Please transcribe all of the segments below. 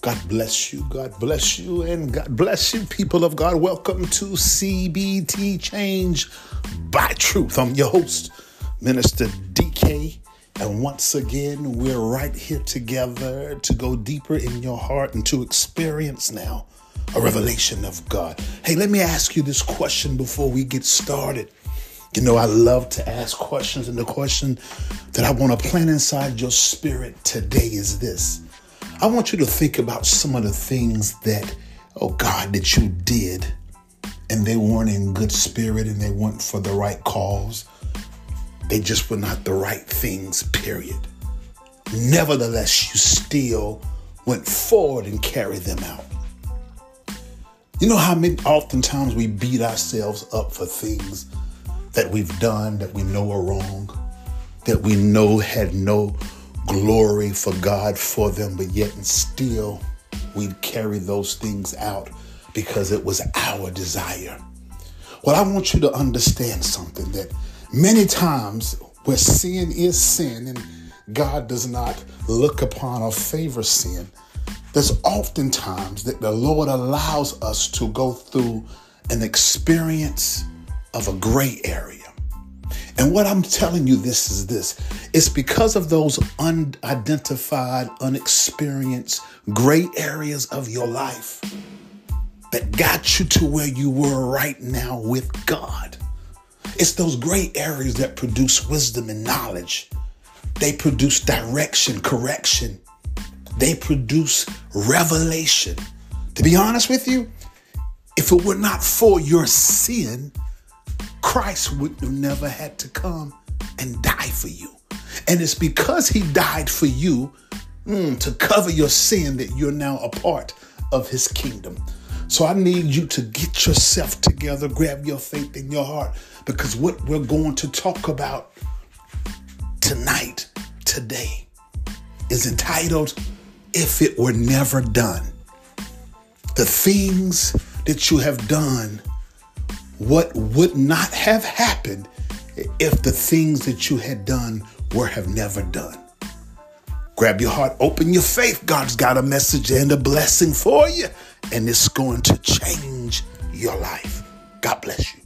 God bless you. God bless you. And God bless you, people of God. Welcome to CBT Change by Truth. I'm your host, Minister DK. And once again, we're right here together to go deeper in your heart and to experience now a revelation of God. Hey, let me ask you this question before we get started. You know, I love to ask questions, and the question that I want to plant inside your spirit today is this I want you to think about some of the things that, oh God, that you did and they weren't in good spirit and they weren't for the right cause. They just were not the right things, period. Nevertheless, you still went forward and carried them out. You know how many oftentimes we beat ourselves up for things that we've done that we know are wrong, that we know had no glory for God for them, but yet and still we'd carry those things out because it was our desire. Well, I want you to understand something that many times where sin is sin and God does not look upon or favor sin, there's oftentimes that the Lord allows us to go through an experience of a gray area. And what I'm telling you this is this it's because of those unidentified, unexperienced gray areas of your life that got you to where you were right now with God. It's those gray areas that produce wisdom and knowledge. They produce direction, correction. They produce revelation. To be honest with you, if it were not for your sin, Christ would have never had to come and die for you. And it's because he died for you mm, to cover your sin that you're now a part of his kingdom. So I need you to get yourself together, grab your faith in your heart, because what we're going to talk about tonight, today, is entitled If It Were Never Done. The things that you have done what would not have happened if the things that you had done were have never done. Grab your heart, open your faith. God's got a message and a blessing for you, and it's going to change your life. God bless you.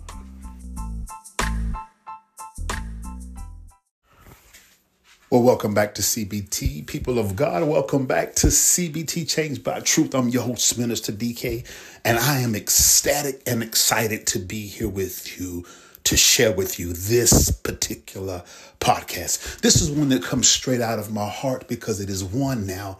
Well, welcome back to CBT, people of God. Welcome back to CBT Change by Truth. I'm your host, Minister DK, and I am ecstatic and excited to be here with you to share with you this particular podcast. This is one that comes straight out of my heart because it is one now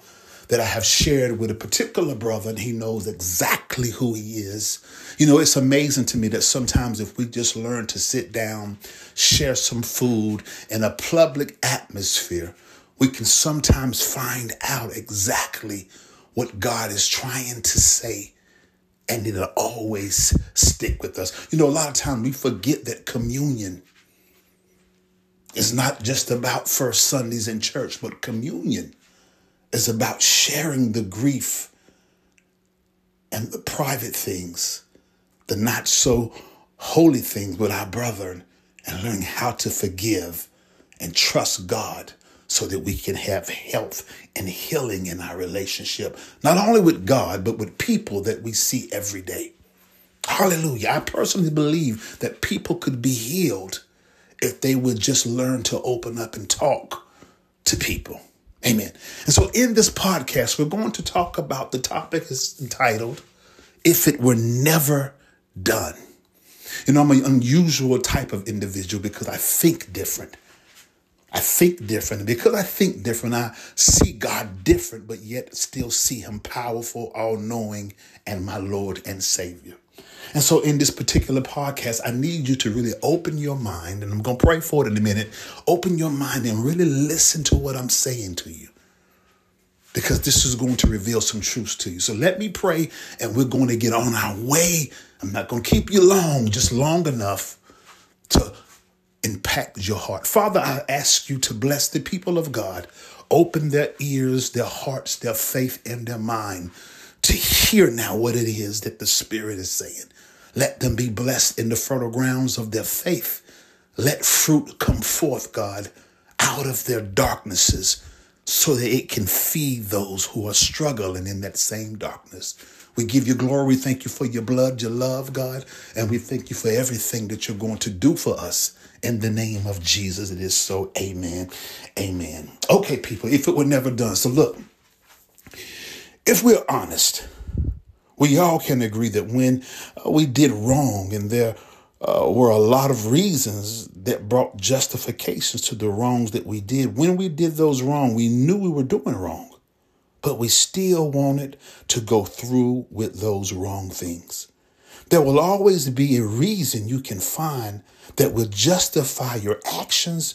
that I have shared with a particular brother, and he knows exactly who he is. You know, it's amazing to me that sometimes if we just learn to sit down, share some food in a public atmosphere, we can sometimes find out exactly what God is trying to say. And it'll always stick with us. You know, a lot of times we forget that communion is not just about first Sundays in church, but communion is about sharing the grief and the private things, the not so holy things with our brethren, and learning how to forgive and trust God so that we can have health and healing in our relationship, not only with God, but with people that we see every day. Hallelujah. I personally believe that people could be healed if they would just learn to open up and talk to people. Amen. And so in this podcast, we're going to talk about the topic is entitled, If It Were Never Done. You know, I'm an unusual type of individual because I think different. I think different. Because I think different, I see God different, but yet still see Him powerful, all knowing, and my Lord and Savior. And so, in this particular podcast, I need you to really open your mind, and I'm going to pray for it in a minute. Open your mind and really listen to what I'm saying to you because this is going to reveal some truths to you. So, let me pray, and we're going to get on our way. I'm not going to keep you long, just long enough to impact your heart. Father, I ask you to bless the people of God. Open their ears, their hearts, their faith, and their mind to hear now what it is that the Spirit is saying. Let them be blessed in the fertile grounds of their faith. Let fruit come forth, God, out of their darknesses so that it can feed those who are struggling in that same darkness. We give you glory. We thank you for your blood, your love, God. And we thank you for everything that you're going to do for us. In the name of Jesus, it is so. Amen. Amen. Okay, people, if it were never done. So, look, if we're honest, we all can agree that when uh, we did wrong and there uh, were a lot of reasons that brought justifications to the wrongs that we did. When we did those wrong, we knew we were doing wrong, but we still wanted to go through with those wrong things. There will always be a reason you can find that will justify your actions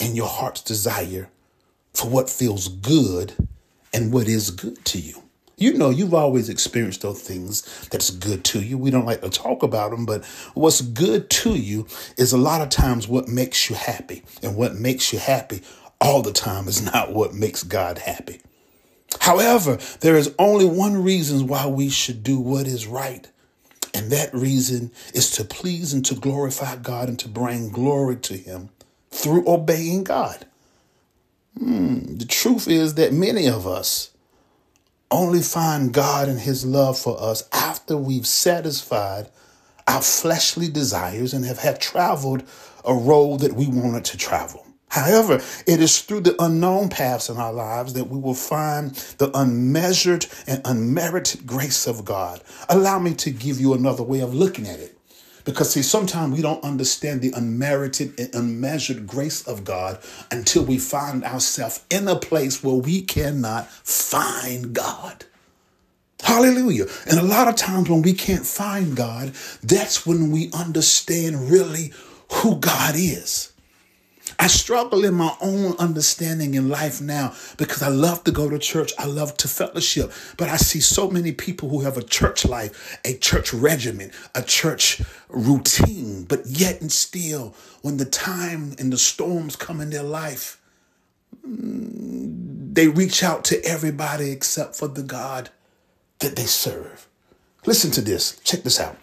and your heart's desire for what feels good and what is good to you. You know, you've always experienced those things that's good to you. We don't like to talk about them, but what's good to you is a lot of times what makes you happy. And what makes you happy all the time is not what makes God happy. However, there is only one reason why we should do what is right. And that reason is to please and to glorify God and to bring glory to Him through obeying God. Hmm, the truth is that many of us, only find God and His love for us after we've satisfied our fleshly desires and have had traveled a road that we wanted to travel. However, it is through the unknown paths in our lives that we will find the unmeasured and unmerited grace of God. Allow me to give you another way of looking at it. Because, see, sometimes we don't understand the unmerited and unmeasured grace of God until we find ourselves in a place where we cannot find God. Hallelujah. And a lot of times when we can't find God, that's when we understand really who God is. I struggle in my own understanding in life now because I love to go to church. I love to fellowship. But I see so many people who have a church life, a church regimen, a church routine. But yet and still, when the time and the storms come in their life, mm, they reach out to everybody except for the God that they serve. Listen to this. Check this out.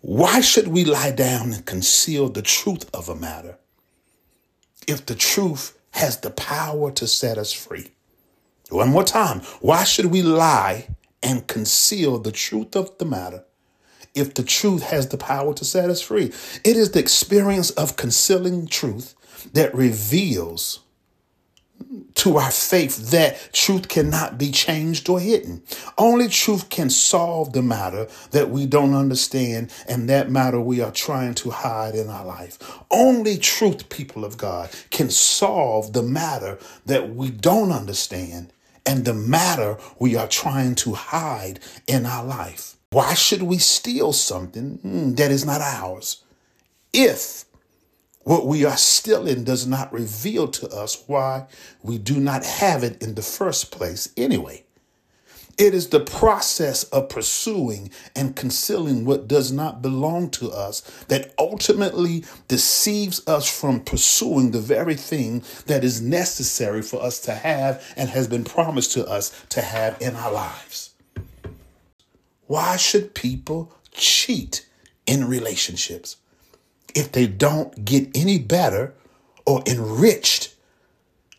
Why should we lie down and conceal the truth of a matter? If the truth has the power to set us free. One more time. Why should we lie and conceal the truth of the matter if the truth has the power to set us free? It is the experience of concealing truth that reveals to our faith that truth cannot be changed or hidden. Only truth can solve the matter that we don't understand and that matter we are trying to hide in our life. Only truth, people of God, can solve the matter that we don't understand and the matter we are trying to hide in our life. Why should we steal something hmm, that is not ours? If what we are still in does not reveal to us why we do not have it in the first place anyway. It is the process of pursuing and concealing what does not belong to us that ultimately deceives us from pursuing the very thing that is necessary for us to have and has been promised to us to have in our lives. Why should people cheat in relationships? If they don't get any better or enriched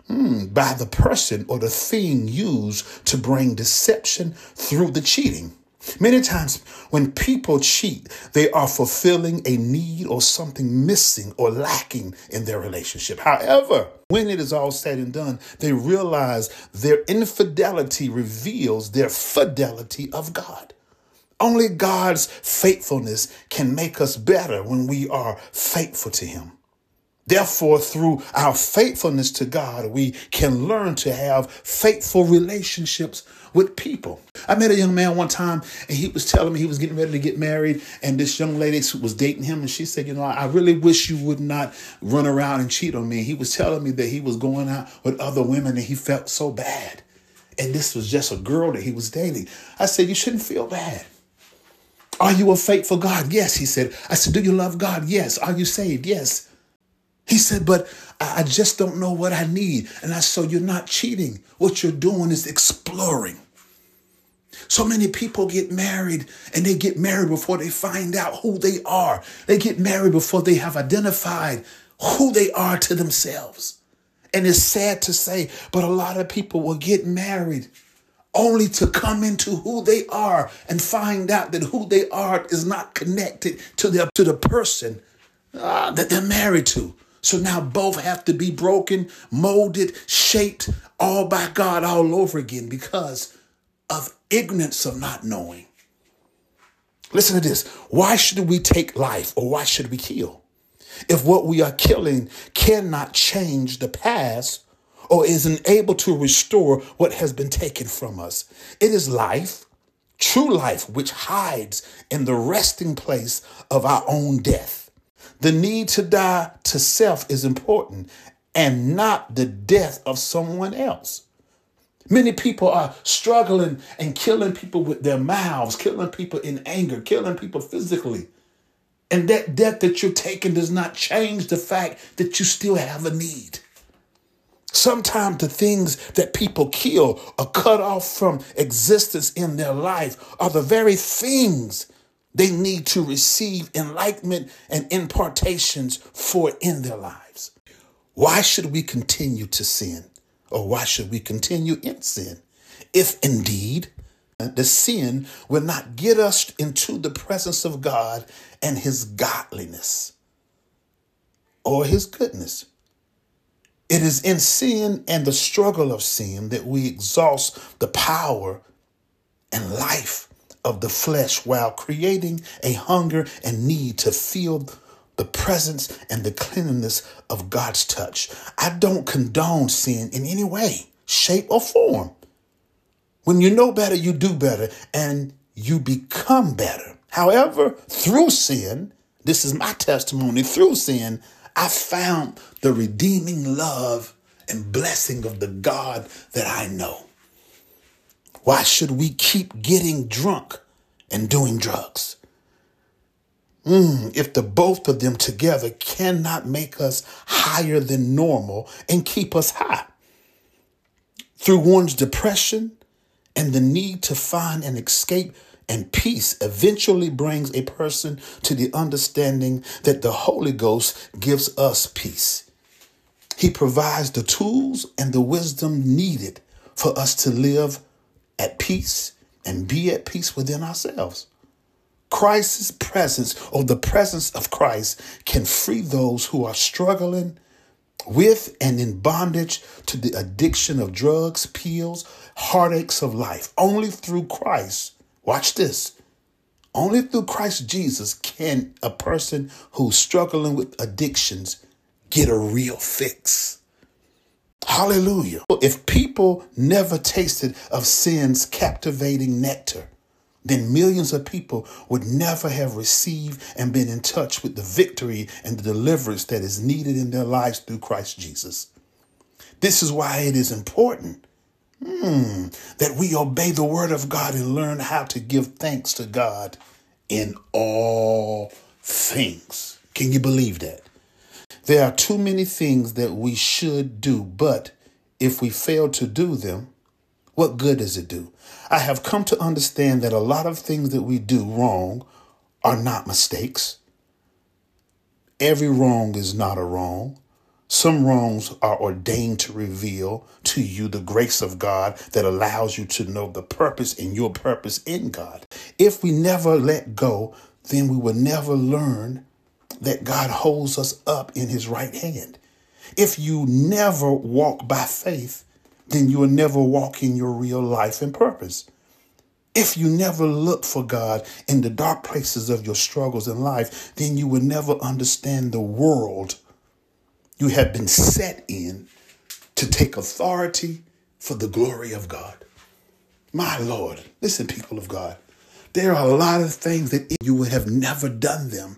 hmm, by the person or the thing used to bring deception through the cheating. Many times when people cheat, they are fulfilling a need or something missing or lacking in their relationship. However, when it is all said and done, they realize their infidelity reveals their fidelity of God. Only God's faithfulness can make us better when we are faithful to Him. Therefore, through our faithfulness to God, we can learn to have faithful relationships with people. I met a young man one time and he was telling me he was getting ready to get married. And this young lady was dating him. And she said, You know, I really wish you would not run around and cheat on me. He was telling me that he was going out with other women and he felt so bad. And this was just a girl that he was dating. I said, You shouldn't feel bad. Are you a faithful God? Yes, he said. I said, Do you love God? Yes. Are you saved? Yes. He said, But I just don't know what I need. And I said, So You're not cheating. What you're doing is exploring. So many people get married and they get married before they find out who they are. They get married before they have identified who they are to themselves. And it's sad to say, but a lot of people will get married only to come into who they are and find out that who they are is not connected to the, to the person uh, that they're married to. So now both have to be broken, molded, shaped all by God all over again because of ignorance of not knowing. Listen to this. Why should we take life or why should we kill? If what we are killing cannot change the past or isn't able to restore what has been taken from us, it is life, true life, which hides in the resting place of our own death. The need to die to self is important and not the death of someone else. Many people are struggling and killing people with their mouths, killing people in anger, killing people physically. And that death that you're taking does not change the fact that you still have a need. Sometimes the things that people kill or cut off from existence in their life are the very things they need to receive enlightenment and impartations for in their lives. Why should we continue to sin? Or why should we continue in sin? If indeed the sin will not get us into the presence of God and his godliness or his goodness. It is in sin and the struggle of sin that we exhaust the power and life of the flesh while creating a hunger and need to feel the presence and the cleanliness of God's touch. I don't condone sin in any way, shape, or form. When you know better, you do better and you become better. However, through sin, this is my testimony, through sin, I found the redeeming love and blessing of the God that I know. Why should we keep getting drunk and doing drugs? Mm, if the both of them together cannot make us higher than normal and keep us high. Through one's depression and the need to find an escape and peace eventually brings a person to the understanding that the Holy Ghost gives us peace. He provides the tools and the wisdom needed for us to live at peace and be at peace within ourselves. Christ's presence or the presence of Christ can free those who are struggling with and in bondage to the addiction of drugs, pills, heartaches of life. Only through Christ, watch this, only through Christ Jesus can a person who's struggling with addictions get a real fix. Hallelujah. If people never tasted of sin's captivating nectar, then millions of people would never have received and been in touch with the victory and the deliverance that is needed in their lives through Christ Jesus. This is why it is important hmm, that we obey the word of God and learn how to give thanks to God in all things. Can you believe that? There are too many things that we should do, but if we fail to do them, what good does it do? I have come to understand that a lot of things that we do wrong are not mistakes. Every wrong is not a wrong. Some wrongs are ordained to reveal to you the grace of God that allows you to know the purpose and your purpose in God. If we never let go, then we will never learn that God holds us up in his right hand. If you never walk by faith, then you will never walk in your real life and purpose. If you never look for God in the dark places of your struggles in life, then you will never understand the world you have been set in to take authority for the glory of God. My Lord, listen, people of God, there are a lot of things that you would have never done them,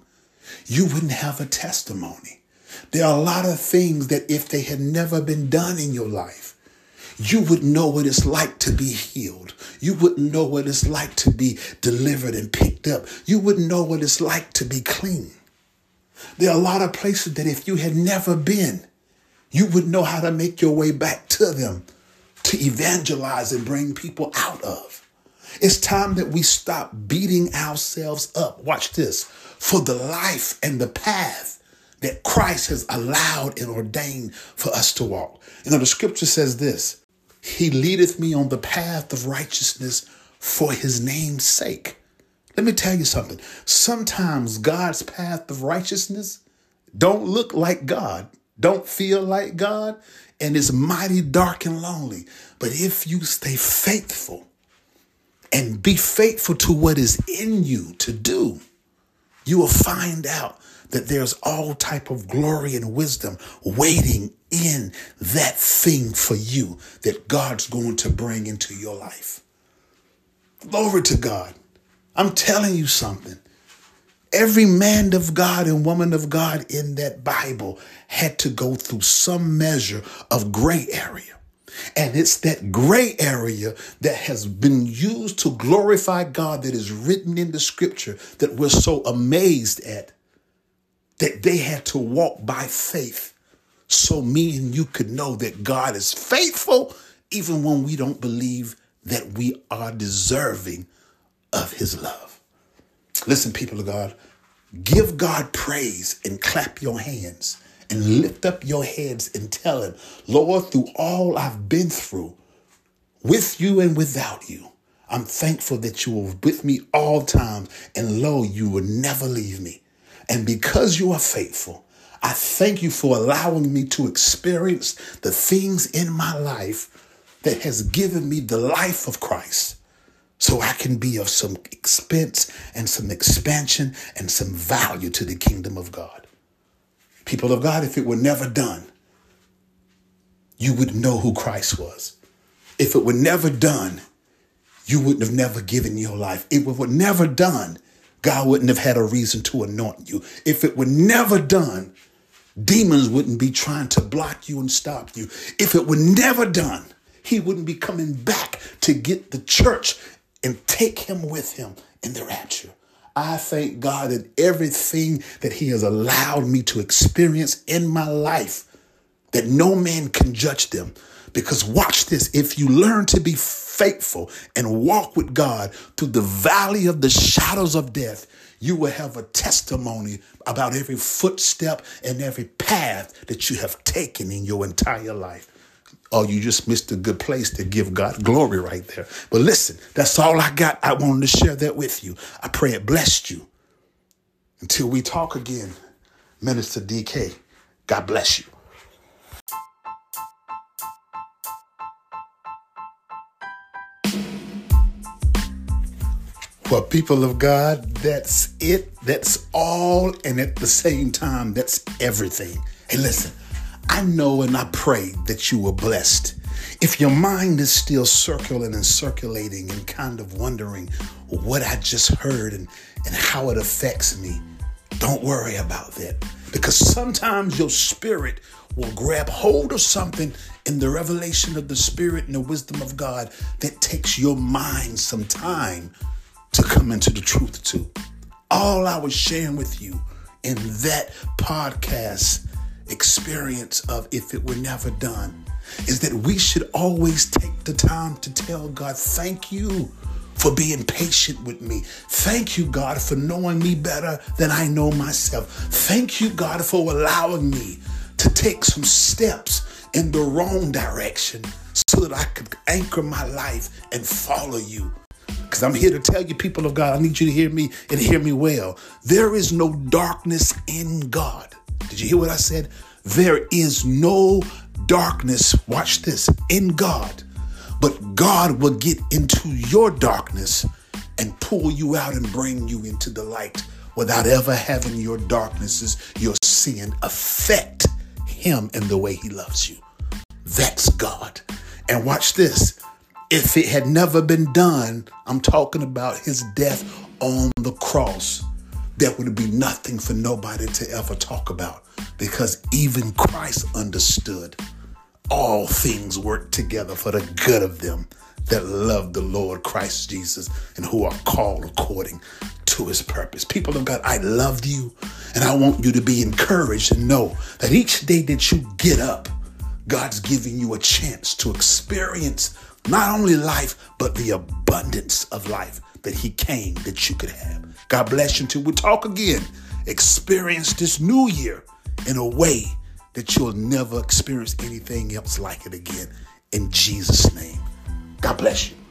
you wouldn't have a testimony. There are a lot of things that if they had never been done in your life, you would know what it's like to be healed. You wouldn't know what it's like to be delivered and picked up. You wouldn't know what it's like to be clean. There are a lot of places that if you had never been, you would know how to make your way back to them to evangelize and bring people out of. It's time that we stop beating ourselves up. Watch this for the life and the path that Christ has allowed and ordained for us to walk. You know, the scripture says this He leadeth me on the path of righteousness for his name's sake. Let me tell you something. Sometimes God's path of righteousness don't look like God, don't feel like God, and it's mighty dark and lonely. But if you stay faithful and be faithful to what is in you to do, you will find out that there's all type of glory and wisdom waiting in that thing for you that God's going to bring into your life. Glory to God. I'm telling you something. Every man of God and woman of God in that Bible had to go through some measure of gray area. And it's that gray area that has been used to glorify God that is written in the scripture that we're so amazed at that they had to walk by faith so me and you could know that God is faithful even when we don't believe that we are deserving of his love. Listen, people of God, give God praise and clap your hands and lift up your heads and tell him, Lord, through all I've been through, with you and without you, I'm thankful that you were with me all times, and lo, you will never leave me. And because you are faithful, I thank you for allowing me to experience the things in my life that has given me the life of Christ so I can be of some expense and some expansion and some value to the kingdom of God. People of God, if it were never done, you would know who Christ was. If it were never done, you wouldn't have never given your life. If it were never done, God wouldn't have had a reason to anoint you. If it were never done, demons wouldn't be trying to block you and stop you. If it were never done, he wouldn't be coming back to get the church and take him with him in the rapture. I thank God that everything that he has allowed me to experience in my life, that no man can judge them. Because watch this, if you learn to be faithful and walk with God through the valley of the shadows of death, you will have a testimony about every footstep and every path that you have taken in your entire life. Oh, you just missed a good place to give God glory right there. But listen, that's all I got. I wanted to share that with you. I pray it blessed you. Until we talk again, Minister DK, God bless you. Well, people of God, that's it. That's all. And at the same time, that's everything. Hey, listen, I know and I pray that you were blessed. If your mind is still circling and circulating and kind of wondering what I just heard and, and how it affects me, don't worry about that. Because sometimes your spirit will grab hold of something in the revelation of the Spirit and the wisdom of God that takes your mind some time to come into the truth too. All I was sharing with you in that podcast experience of if it were never done is that we should always take the time to tell God, thank you for being patient with me. Thank you, God, for knowing me better than I know myself. Thank you, God, for allowing me to take some steps in the wrong direction so that I could anchor my life and follow you. Because I'm here to tell you, people of God, I need you to hear me and hear me well. There is no darkness in God. Did you hear what I said? There is no darkness, watch this, in God. But God will get into your darkness and pull you out and bring you into the light without ever having your darknesses, your sin affect him in the way he loves you. That's God. And watch this. If it had never been done, I'm talking about his death on the cross that would be nothing for nobody to ever talk about because even Christ understood all things work together for the good of them that love the Lord Christ Jesus and who are called according to his purpose. People of God, I love you and I want you to be encouraged and know that each day that you get up, God's giving you a chance to experience not only life, but the abundance of life that he came that you could have. God bless you until we talk again. Experience this new year in a way that you'll never experience anything else like it again. In Jesus' name. God bless you.